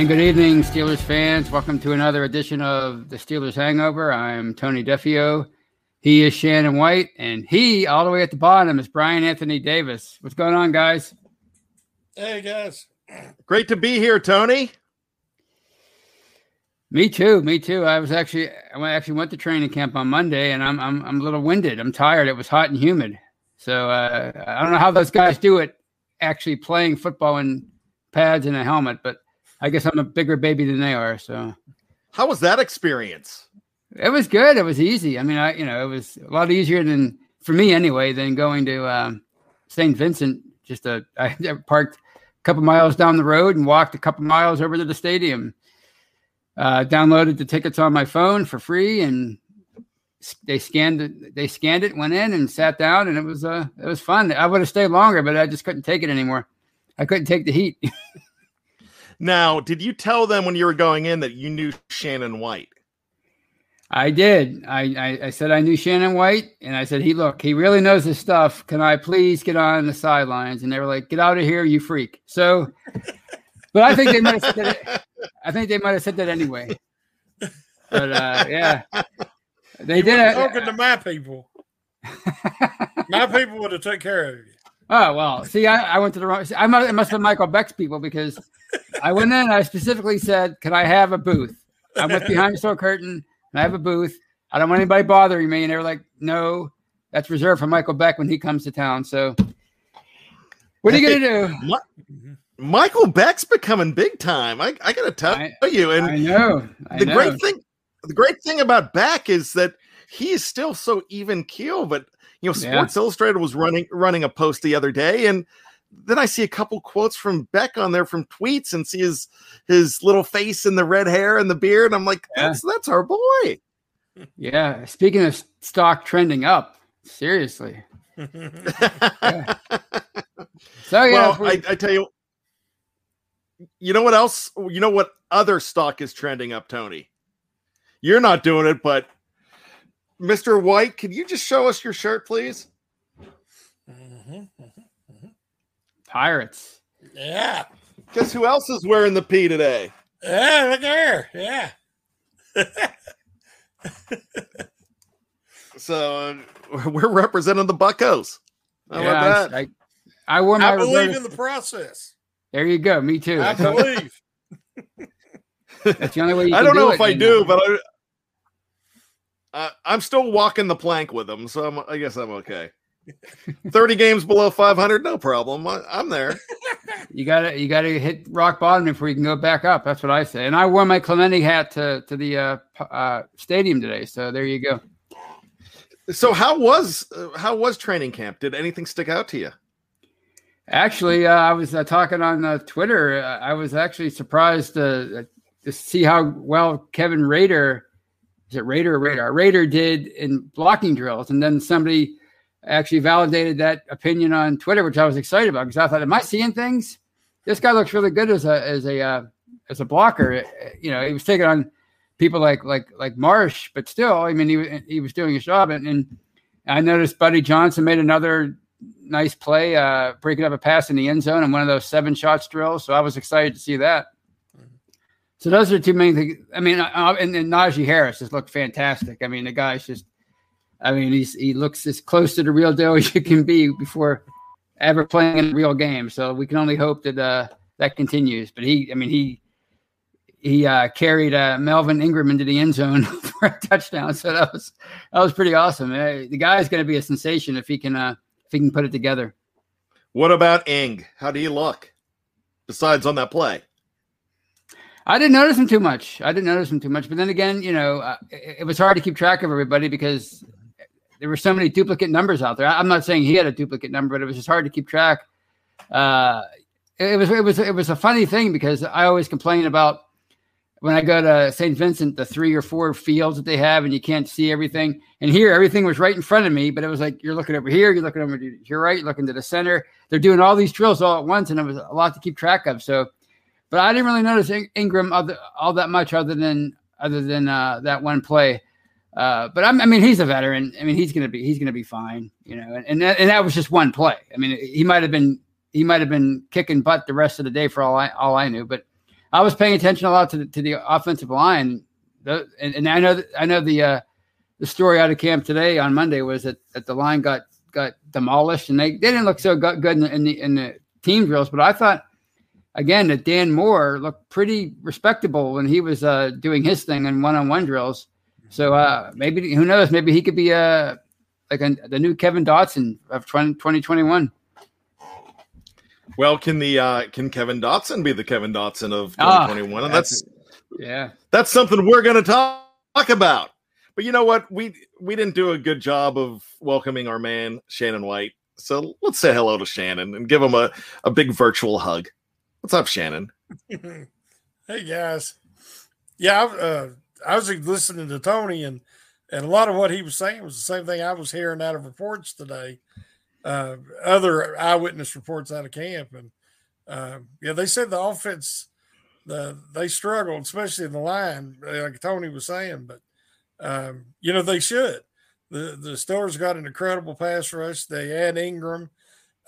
And good evening, Steelers fans. Welcome to another edition of the Steelers Hangover. I'm Tony Defeo. He is Shannon White, and he, all the way at the bottom, is Brian Anthony Davis. What's going on, guys? Hey, guys. Great to be here, Tony. Me too. Me too. I was actually I actually went to training camp on Monday, and I'm I'm I'm a little winded. I'm tired. It was hot and humid, so uh, I don't know how those guys do it, actually playing football in pads and a helmet. But I guess I'm a bigger baby than they are. So, how was that experience? It was good. It was easy. I mean, I you know it was a lot easier than for me anyway than going to um, St. Vincent. Just a I parked a couple miles down the road and walked a couple miles over to the stadium uh, downloaded the tickets on my phone for free, and they scanned it. They scanned it, went in, and sat down, and it was uh, it was fun. I would have stayed longer, but I just couldn't take it anymore. I couldn't take the heat. now, did you tell them when you were going in that you knew Shannon White? I did. I, I, I said I knew Shannon White, and I said, "He look, he really knows his stuff. Can I please get on the sidelines?" And they were like, "Get out of here, you freak!" So but I think they might have said that. I think they might have said that anyway. But uh, yeah, they you did. Talking to my people, my people would have taken care of you. Oh well, see, I, I went to the wrong. I must, it must have been Michael Beck's people because I went in. I specifically said, "Can I have a booth?" I went behind the store curtain. and I have a booth. I don't want anybody bothering me. And they were like, "No, that's reserved for Michael Beck when he comes to town." So, what are you gonna do? What? Michael Beck's becoming big time. I, I gotta tell I, you, and I know I the know. great thing. The great thing about Beck is that he is still so even keel. But you know, Sports yeah. Illustrated was running running a post the other day, and then I see a couple quotes from Beck on there from tweets, and see his his little face and the red hair and the beard. I'm like, that's yeah. that's our boy. Yeah. Speaking of stock trending up, seriously. yeah. So yeah, well, we, I, I tell you, you know what else? You know what other stock is trending up, Tony? You're not doing it, but Mr. White, can you just show us your shirt, please? Mm-hmm, mm-hmm, mm-hmm. Pirates. Yeah. Guess who else is wearing the P today? Yeah, look there. Yeah. so uh, we're representing the Buckos. How yeah, about that? I, I wore my. I believe in the process. There you go. Me too. I believe. That's the only way. I don't do know it, if I do, but I, uh, I'm still walking the plank with them, so I'm, i guess I'm okay. Thirty games below 500, no problem. I, am there. You gotta you gotta hit rock bottom before you can go back up. That's what I say. And I wore my Clemente hat to to the uh, uh, stadium today, so there you go. So how was uh, how was training camp? Did anything stick out to you? Actually, uh, I was uh, talking on uh, Twitter. I was actually surprised to, to see how well Kevin Raider is it Raider or Radar? Rader did in blocking drills. And then somebody actually validated that opinion on Twitter, which I was excited about because I thought, am I seeing things? This guy looks really good as a as a uh, as a blocker. You know, he was taking on people like like like Marsh, but still, I mean, he he was doing his job. And, and I noticed Buddy Johnson made another nice play, uh, breaking up a pass in the end zone and one of those seven shots drills. So I was excited to see that. So those are two main things. I mean, uh, uh, and, and Najee Harris just looked fantastic. I mean, the guy's just, I mean, he's he looks as close to the real deal as you can be before ever playing in a real game. So we can only hope that uh, that continues. But he, I mean, he he uh, carried uh, Melvin Ingram into the end zone for a touchdown. So that was that was pretty awesome. Uh, the guy is going to be a sensation if he can uh, if he can put it together. What about Ing? How do you look? Besides on that play, I didn't notice him too much. I didn't notice him too much. But then again, you know, uh, it, it, was hard to keep track of everybody because there were so many duplicate numbers out there. I, am not saying he had a duplicate number, but it was just hard to keep track. Uh, it, was it was it was a funny thing because I always complain about when I go to St. Vincent, the three or four fields that they have, and you can't see everything. And here, everything was right in front of me, but it was like you're looking over here, you're looking over to your right, you're looking to the center. They're doing all these drills all at once, and it was a lot to keep track of. So, but I didn't really notice Ingram other, all that much, other than other than uh, that one play. Uh, but I'm, i mean, he's a veteran. I mean, he's gonna be he's gonna be fine, you know. And and that, and that was just one play. I mean, he might have been he might have been kicking butt the rest of the day for all I all I knew, but I was paying attention a lot to the, to the offensive line, the, and, and I know I know the uh, the story out of camp today on Monday was that, that the line got got demolished, and they, they didn't look so good in the, in the in the team drills. But I thought again that Dan Moore looked pretty respectable when he was uh, doing his thing in one on one drills. So uh, maybe who knows? Maybe he could be uh, like a, the new Kevin Dotson of 20, 2021. Well, can the uh, can Kevin Dotson be the Kevin Dotson of 2021? Ah, and that's, that's yeah, that's something we're going to talk, talk about. But you know what? We we didn't do a good job of welcoming our man Shannon White. So let's say hello to Shannon and give him a, a big virtual hug. What's up, Shannon? hey guys. Yeah, uh, I was listening to Tony, and and a lot of what he was saying was the same thing I was hearing out of reports today, uh, other eyewitness reports out of camp, and uh, yeah, they said the offense, the they struggled, especially in the line, like Tony was saying, but um, you know they should. The the Steelers got an incredible pass rush. They had Ingram,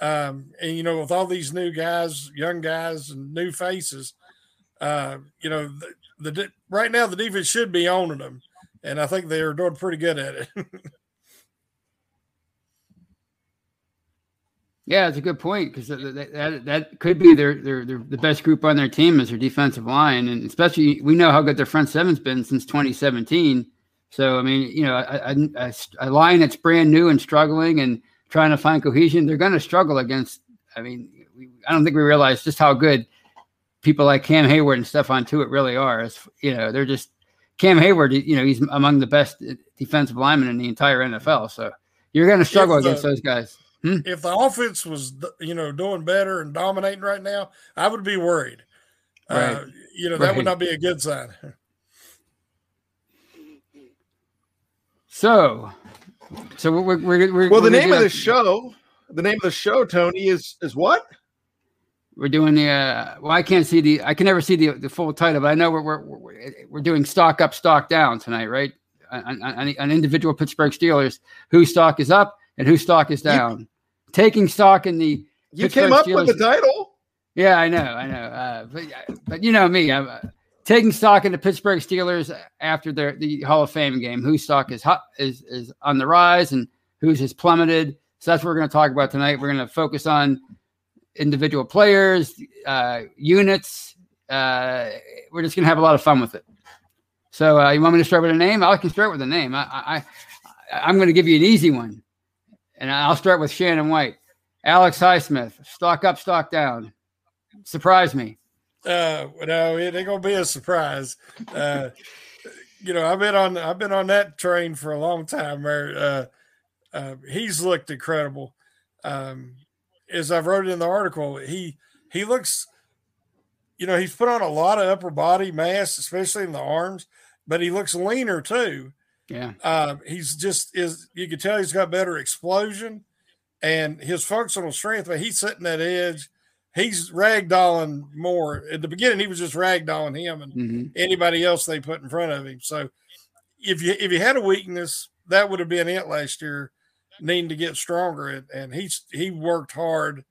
um, and you know with all these new guys, young guys, and new faces, uh, you know the, the right now the defense should be owning them, and I think they are doing pretty good at it. yeah, it's a good point because that, that, that could be their, their, their the best group on their team is their defensive line, and especially we know how good their front seven's been since 2017. So I mean, you know, a, a, a line that's brand new and struggling and trying to find cohesion, they're going to struggle against. I mean, we, I don't think we realize just how good people like Cam Heyward and Stephon Tuitt really are. It's, you know, they're just Cam Heyward. You know, he's among the best defensive linemen in the entire NFL. So you're going to struggle the, against those guys. Hmm? If the offense was, you know, doing better and dominating right now, I would be worried. Uh, right. Uh, you know, that right. would not be a good sign. So, so we're, we're, we're well. The name of the show, the name of the show, Tony, is is what? We're doing the. Uh, well, I can't see the. I can never see the the full title, but I know we're we're we're doing stock up, stock down tonight, right? On, on, on individual Pittsburgh Steelers, whose stock is up and whose stock is down. You, Taking stock in the. You Pittsburgh came up Steelers. with the title. Yeah, I know, I know. Uh, but but you know me, I'm uh, taking stock in the Pittsburgh Steelers after their the Hall of Fame game. Whose stock is hot, is is on the rise and whose has plummeted. So that's what we're going to talk about tonight. We're going to focus on individual players, uh, units. Uh, we're just to have a lot of fun with it. So uh, you want me to start with a name? I can start with a name. I, I, I'm going to give you an easy one, and I'll start with Shannon White, Alex Highsmith. Stock up, stock down. Surprise me. Uh, no, it ain't gonna be a surprise. Uh, you know, I've been on I've been on that train for a long time. Where uh, uh, he's looked incredible. Um, as I've wrote in the article, he he looks, you know, he's put on a lot of upper body mass, especially in the arms, but he looks leaner too. Yeah. Uh, he's just is you can tell he's got better explosion and his functional strength, but he's sitting that edge. He's ragdolling more. At the beginning, he was just ragdolling him and mm-hmm. anybody else they put in front of him. So if you if you had a weakness, that would have been it last year needing to get stronger. And, and he's he worked hard.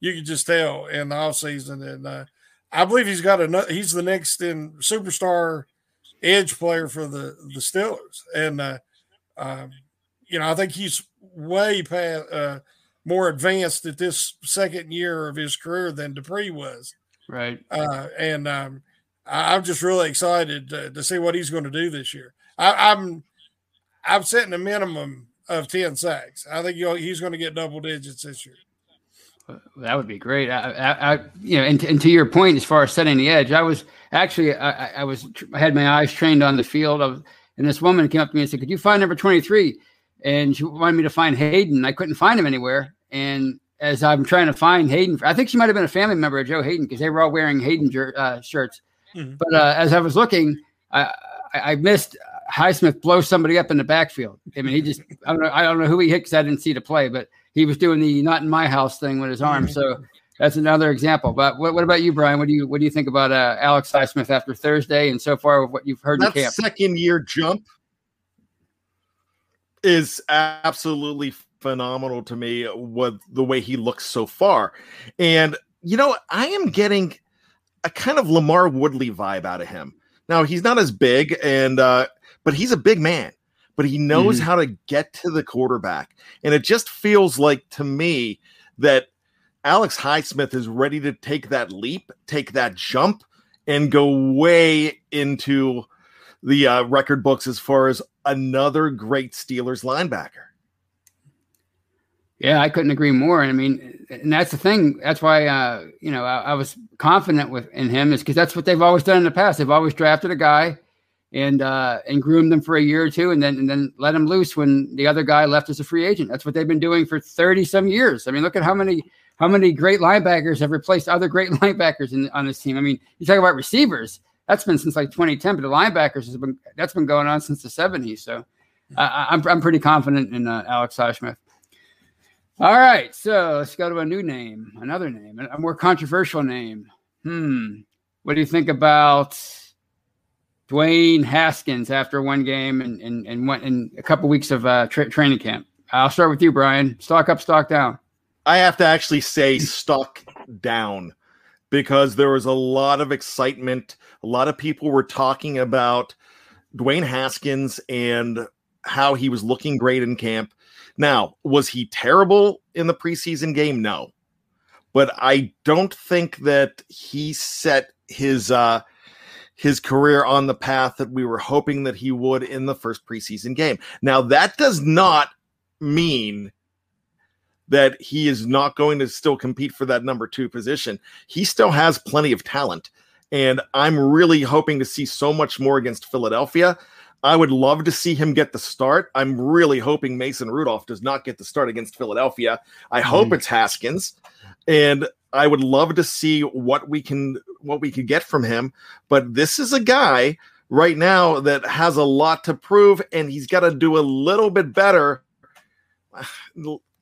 You could just tell in the off season. And uh, I believe he's got a he's the next in superstar edge player for the the Steelers. And uh, um, you know, I think he's way past uh, more advanced at this second year of his career than Dupree was. Right. Uh, and um, I, am just really excited to, to, see what he's going to do this year. I, I'm I'm setting a minimum of 10 sacks. I think he's going to get double digits this year. That would be great. I, I, I you know, and, and, to your point, as far as setting the edge, I was actually, I, I was, I had my eyes trained on the field of, and this woman came up to me and said, could you find number 23? And she wanted me to find Haden. I couldn't find him anywhere. And as I'm trying to find Haden, I think she might've been a family member of Joe Haden because they were all wearing Haden uh, shirts. Mm-hmm. But uh, as I was looking, I, I missed Highsmith blows somebody up in the backfield. I mean, he just I don't know I don't know who he hit because I didn't see the play, but he was doing the not in my house thing with his arm. So that's another example. But what, what about you, Brian? What do you what do you think about uh, Alex Highsmith after Thursday and so far with what you've heard that in camp? Second year jump is absolutely phenomenal to me. What the way he looks so far, and you know I am getting a kind of LaMarr Woodley vibe out of him. Now he's not as big, and uh, but he's a big man. But he knows mm-hmm. how to get to the quarterback, and it just feels like to me that Alex Highsmith is ready to take that leap, take that jump, and go way into the uh, record books as far as another great Steelers linebacker. Yeah, I couldn't agree more. I mean, and that's the thing. That's why, uh, you know, I, I, was confident with in him is because that's what they've always done in the past. They've always drafted a guy and uh, and groomed them for a year or two, and then and then let them loose when the other guy left as a free agent. That's what they've been doing for thirty some years. I mean, look at how many how many great linebackers have replaced other great linebackers in, on this team. I mean, you talk about receivers. That's been since like 2010, but the linebackers has been that's been going on since the 70s. So I, I'm I'm pretty confident in uh, Alex Highsmith. All right, so let's go to a new name, another name, a more controversial name. Hmm, what do you think about Dwayne Haskins after one game and and and went in a couple weeks of uh, tra- training camp? I'll start with you, Brian. Stock up, stock down. I have to actually say stock down because there was a lot of excitement. A lot of people were talking about Dwayne Haskins and how he was looking great in camp. Now, was he terrible in the preseason game? No. But I don't think that he set his uh his career on the path that we were hoping that he would in the first preseason game. Now, that does not mean that he is not going to still compete for that number 2 position. He still has plenty of talent and I'm really hoping to see so much more against Philadelphia. I would love to see him get the start. I'm really hoping Mason Rudolph does not get the start against Philadelphia. I hope mm. it's Haskins, and I would love to see what we can what we could get from him. But this is a guy right now that has a lot to prove, and he's got to do a little bit better.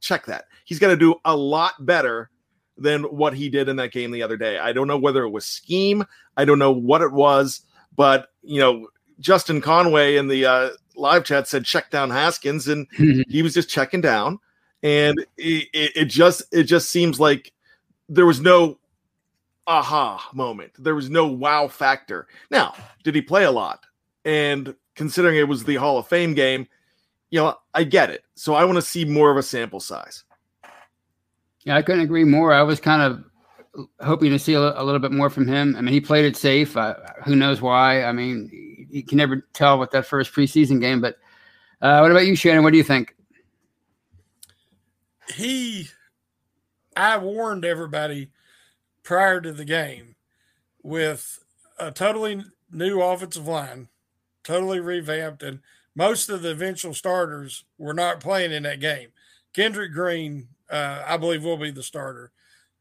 Check that. He's got to do a lot better than what he did in that game the other day. I don't know whether it was scheme. I don't know what it was, but you know, Justin Conway in the uh, live chat said check down Haskins, and he was just checking down, and it, it, just it just seems like there was no aha moment. There was no wow factor. Now, did he play a lot? And considering it was the Hall of Fame game, you know, I get it. So I want to see more of a sample size. Yeah, I couldn't agree more. I was kind of hoping to see a, a little bit more from him. I mean, he played it safe. Uh, who knows why? I mean, you can never tell with that first preseason game. But uh, what about you, Shannon? What do you think? He, I warned everybody prior to the game with a totally new offensive line, totally revamped, and most of the eventual starters were not playing in that game. Kendrick Green, uh, I believe, will be the starter.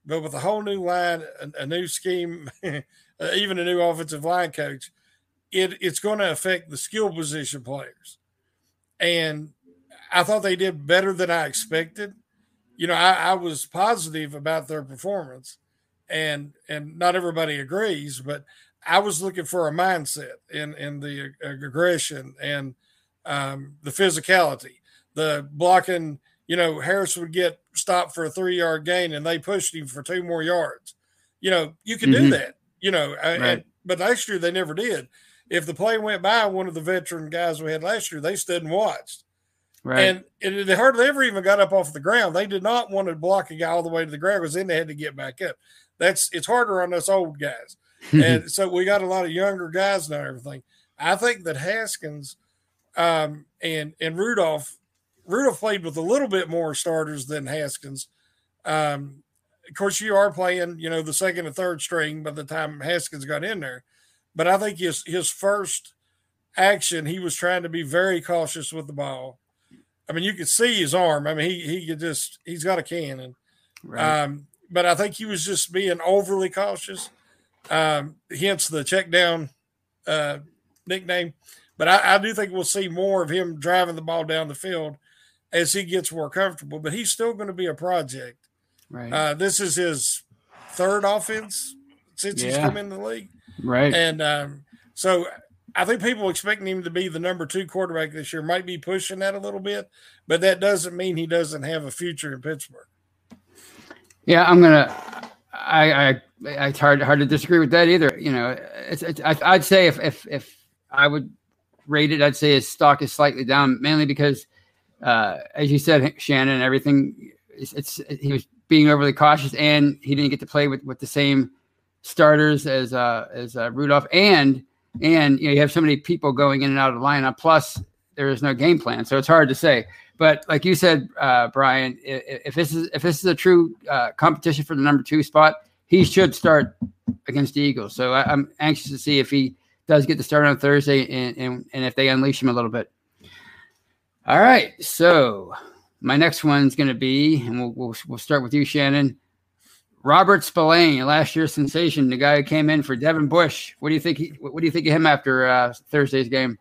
But with a whole new line, a, a new scheme, even a new offensive line coach, it it's going to affect the skill position players. And I thought they did better than I expected. You know, I, I was positive about their performance, and and not everybody agrees, but I was looking for a mindset in in the aggression and um, the physicality, the blocking. You know, Harris would get stopped for a three yard gain, and they pushed him for two more yards. You know, you can mm-hmm. do that. You know, right. and, but last year they never did if the play went by one of the veteran guys we had last year, they stood and watched. Right. And it, they hardly ever even got up off the ground. They did not want to block a guy all the way to the ground because then they had to get back up. That's it's harder on us old guys. and so we got a lot of younger guys now. Everything. I think that Haskins um, and and Rudolph Rudolph played with a little bit more starters than Haskins. Um, of course, you are playing, you know, the second and third string by the time Haskins got in there. But I think his his first action, he was trying to be very cautious with the ball. I mean, you could see his arm. I mean, he he could just he's got a cannon. Right. Um, but I think he was just being overly cautious. Um, hence the check down uh, nickname. But I, I, do think we'll see more of him driving the ball down the field as he gets more comfortable. But he's still going to be a project. Right. Uh, this is his third offense since yeah. he's come in the league. Right. And um, so I think people expecting him to be the number two quarterback this year might be pushing that a little bit, but that doesn't mean he doesn't have a future in Pittsburgh. Yeah, I'm gonna I, I, it's hard, hard to disagree with that either. You know, it's, it's I, would say if, if, if I would rate it, I'd say his stock is slightly down, mainly because, uh, as you said, Shannon, everything it's, it's, he was being overly cautious, and he didn't get to play with, with the same starters as uh, as uh, Rudolph, and and you know you have so many people going in and out of the lineup. Plus, there is no game plan, so it's hard to say. But like you said, uh, Brian, if, this is if this is a true uh, competition for the number two spot, he should start against the Eagles. So I, am anxious to see if he does get the start on Thursday and, and and if they unleash him a little bit. All right, so my next one's going to be, and we'll, we'll, we'll start with you, Shannon. Robert Spillane, last year's sensation, the guy who came in for Devin Bush. What do you think? He, what do you think of him after uh, Thursday's game?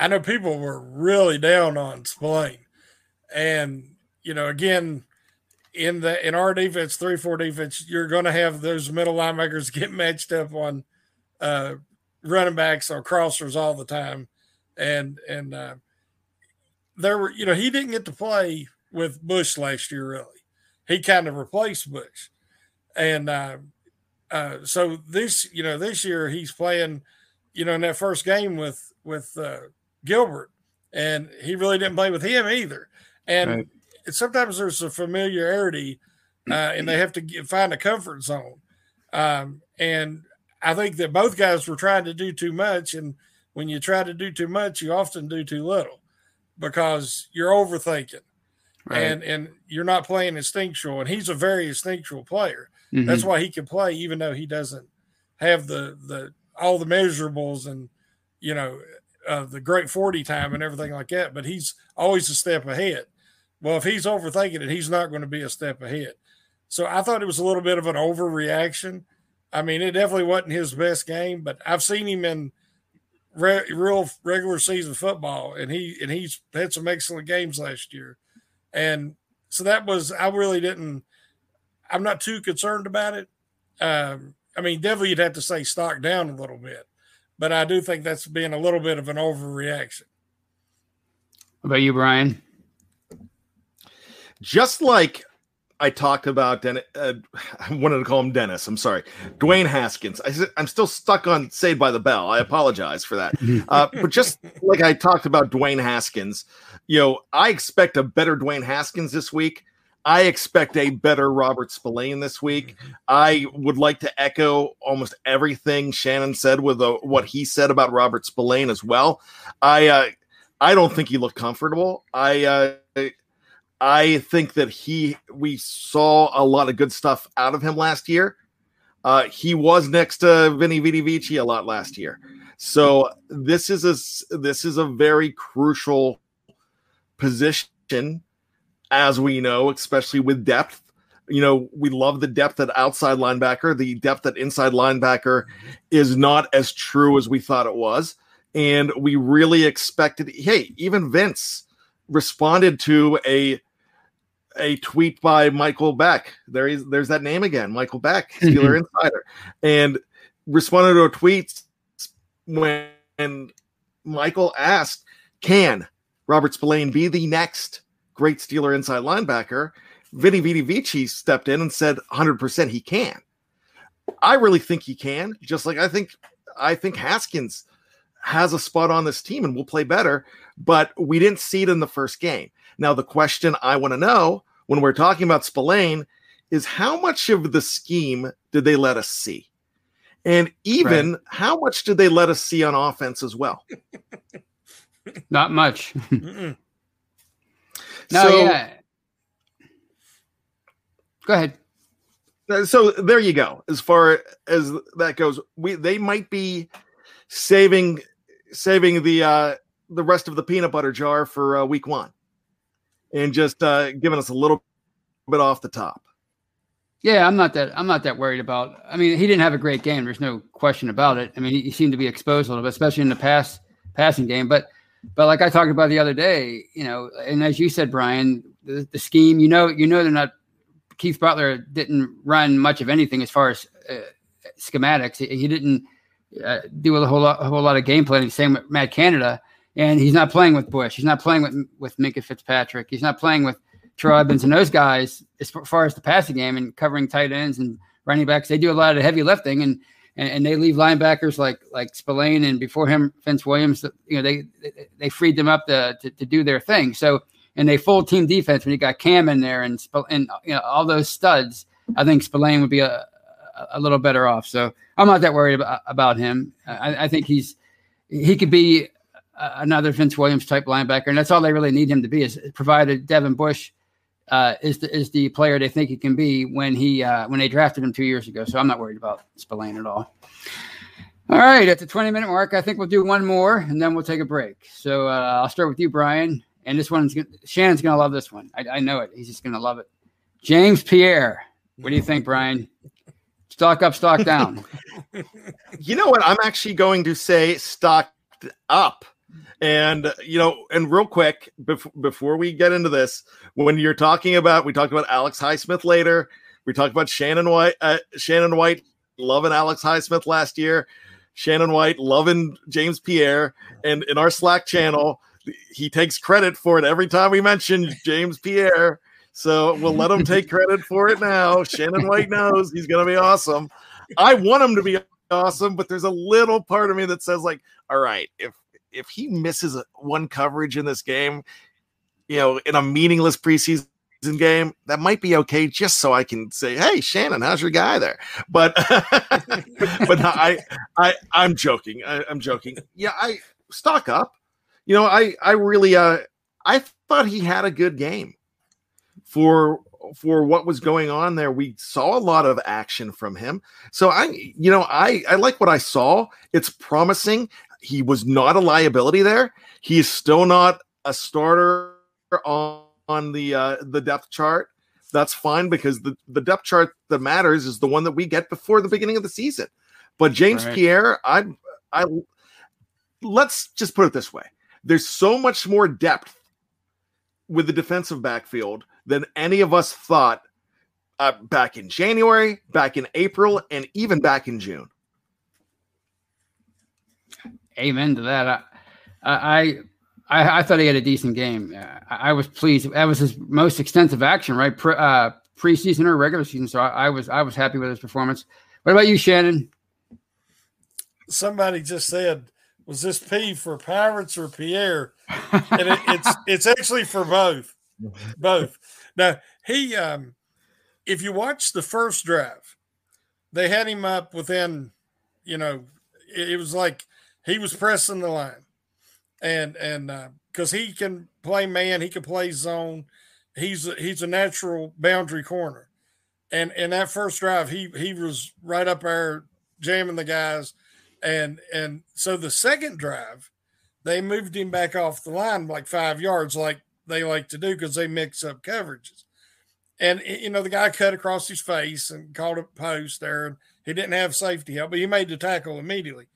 I know people were really down on Spillane, and you know, again, in the in our defense, three four defense, you're going to have those middle linebackers get matched up on uh, running backs or crossers all the time, and and uh, there were you know he didn't get to play with Bush last year really. He kind of replaced Bush. And uh, uh, so this, you know, this year he's playing, you know, in that first game with with uh, Gilbert, and he really didn't play with him either. And right. sometimes there's a familiarity, uh, and they have to get, find a comfort zone. Um, and I think that both guys were trying to do too much, and when you try to do too much, you often do too little because you're overthinking right. and and you're not playing instinctual. And he's a very instinctual player. Mm-hmm. That's why he can play, even though he doesn't have the the all the measurables and you know uh, the great forty time and everything like that. But he's always a step ahead. Well, if he's overthinking it, he's not going to be a step ahead. So I thought it was a little bit of an overreaction. I mean, it definitely wasn't his best game, but I've seen him in re- real regular season football, and he and he's had some excellent games last year. And so that was, I really didn't, I'm not too concerned about it. Um, I mean, definitely you'd have to say stock down a little bit, but I do think that's being a little bit of an overreaction. What about you, Brian? Just like I talked about Den- uh, I wanted to call him Dennis. I'm sorry, Dwayne Haskins. I, am still stuck on Saved by the Bell. I apologize for that. Uh, but just like I talked about Dwayne Haskins, you know, I expect a better Dwayne Haskins this week. I expect a better Robert Spillane this week. I would like to echo almost everything Shannon said with uh, what he said about Robert Spillane as well. I uh, I don't think he looked comfortable. I uh, I think that he we saw a lot of good stuff out of him last year. Uh, he was next to Vinny Vidi Vici a lot last year. So this is a this is a very crucial position, as we know, especially with depth. You know, we love the depth at outside linebacker. The depth at inside linebacker is not as true as we thought it was. And we really expected, hey, even Vince responded to a a tweet by Michael Beck. There is there's that name again, Michael Beck, mm-hmm. Steeler Insider, and responded to a tweet when Michael asked, "Can Robert Spillane be the next great Steeler inside linebacker?" Vinny Vidi Vici stepped in and said, "100% he can." I really think he can. Just like I think I think Haskins has a spot on this team and will play better, but we didn't see it in the first game. Now, the question I want to know when we're talking about Spillane is how much of the scheme did they let us see? And even right. how much did they let us see on offense as well? Not much. No, so, yeah. Go ahead. Uh, so there you go. As far as that goes, we they might be saving saving the uh the rest of the peanut butter jar for uh, week one and just uh, giving us a little bit off the top. Yeah, I'm not that I'm not that worried about. I mean, he didn't have a great game. There's no question about it. I mean, he, he seemed to be exposed a little bit, especially in the pass passing game. But but like I talked about the other day, you know, and as you said, Brian, the, the scheme, you know, you know, they're not. Keith Butler didn't run much of anything as far as uh, schematics. He, he didn't uh, do a whole lot, a whole lot of game planning. Same with Matt Canada and he's not playing with Bush. He's not playing with with Minkah Fitzpatrick. He's not playing with Troy Evans and those guys, as far as the passing game and covering tight ends and running backs, they do a lot of heavy lifting and and, and they leave linebackers like like Spillane and before him Vince Williams. You know they they freed them up to, to, to do their thing. So and they full team defense when you got Cam in there and and you know all those studs. I think Spillane would be a a little better off. So I'm not that worried about, about him. I, I think he's he could be another Vince Williams type linebacker, and that's all they really need him to be. Is provided Devin Bush uh, is the is the player they think he can be when he uh, when they drafted him two years ago. So I'm not worried about Spillane at all. All right, at the 20 minute mark, I think we'll do one more and then we'll take a break. So uh, I'll start with you, Brian. And this one's gonna, Shannon's gonna love this one. I, I know it. He's just gonna love it. James Pierre. What do you think, Brian? Stock up, stock down. you know what? I'm actually going to say stock up. And you know, and real quick before before we get into this, when you're talking about, we talked about Alex Highsmith later. We talked about Shannon White, uh, Shannon White loving Alex Highsmith last year. Shannon White loving James Pierre, and in our Slack channel, he takes credit for it every time we mention James Pierre. So we'll let him take credit for it now. Shannon White knows he's going to be awesome. I want him to be awesome, but there's a little part of me that says like, all right, if if he misses one coverage in this game, you know, in a meaningless preseason game, that might be okay, just so I can say, "Hey, Shannon, how's your guy there?" But, but I, I, I'm joking. I, am joking. Yeah, I stock up. You know, I, I really, uh, I thought he had a good game for for what was going on there. We saw a lot of action from him. So I, you know, I I like what I saw. It's promising. He was not a liability there. He is still not a starter on, on the uh, the depth chart. That's fine because the, the depth chart that matters is the one that we get before the beginning of the season. But James right. Pierre, I I let's just put it this way. There's so much more depth with the defensive backfield than any of us thought uh, back in January, back in April, and even back in June. Amen to that. I, I, I, I thought he had a decent game. I, I, was pleased. That was his most extensive action, right? Pre, uh, preseason or regular season. So I, I was, I was happy with his performance. What about you, Shannon? Somebody just said, "Was this P for Pirates or Pierre?" and it, it's it's actually for both, both. Now he, um, if you watch the first drive, they had him up within, you know, it, it was like he was pressing the line, and and because uh, he can play man, he can play zone. He's a, he's a natural boundary corner, and in that first drive, he he was right up there jamming the guys, and and so the second drive, they moved him back off the line like five yards, like they like to do because they mix up coverages. And you know the guy cut across his face and caught a post there, and he didn't have safety help, but he made the tackle immediately.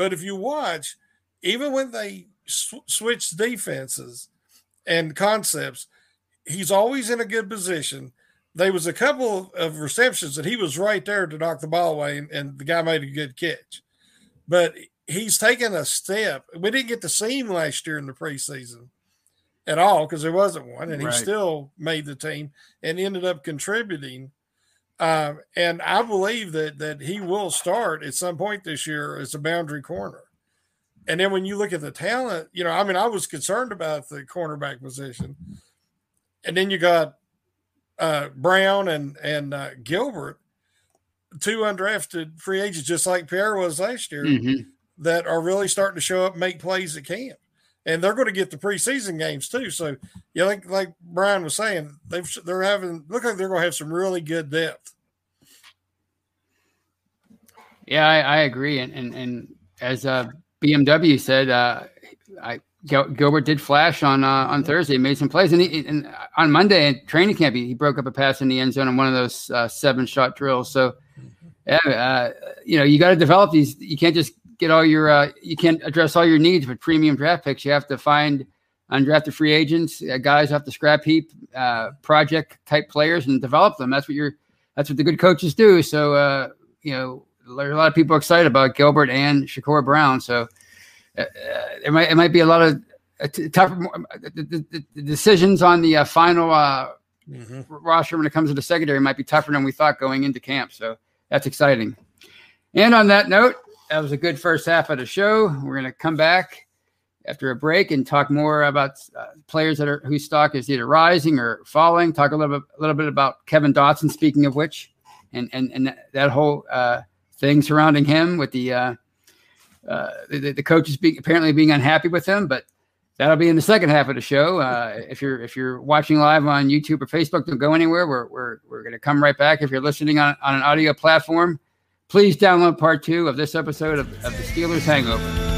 But if you watch, even when they sw- switch defenses and concepts, he's always in a good position. There was a couple of receptions that he was right there to knock the ball away, and, and the guy made a good catch. But he's taken a step. We didn't get to see him last year in the preseason at all because there wasn't one, and right. he still made the team and ended up contributing. Uh, and I believe that that he will start at some point this year as a boundary corner. And then when you look at the talent, you know, I mean, I was concerned about the cornerback position, and then you got uh, Brown and and uh, Gilbert, two undrafted free agents, just like Pierre was last year, mm-hmm. that are really starting to show up, make plays at camp and they're going to get the preseason games too. So, yeah, like like Brian was saying, they've they're having look like they're going to have some really good depth. Yeah, I, I agree, and and and as uh, BMW said, uh, I Gilbert did flash on uh, on Thursday, made some plays, and, he, and on Monday at training camp, he, he, broke up a pass in the end zone on one of those uh, seven shot drills. So, yeah, uh, you know, you got to develop these. You can't just get all your uh, you can't address all your needs with premium draft picks. You have to find undrafted free agents, uh, guys off the scrap heap, uh, project type players, and develop them. That's what you're. That's what the good coaches do. So uh, you know, there's a lot of people excited about Gilbert and Shakur Brown. So uh, uh, it might it might be a lot of tough the, the, the, decisions on the final mm-hmm. roster when it comes to the secondary might be tougher than we thought going into camp. So that's exciting. And on that note, that was a good first half of the show. We're going to come back after a break and talk more about uh, players that are whose stock is either rising or falling. Talk a little bit, a little bit about Kevin Dotson. Speaking of which, and and and that whole uh, thing surrounding him with the uh, uh, the, the coaches apparently being unhappy with him, but that'll be in the second half of the show. Uh, if you're if you're watching live on YouTube or Facebook, don't go anywhere. We're we're we're going to come right back. If you're listening on on an audio platform, please download part two of this episode of, of the Steelers Hangover.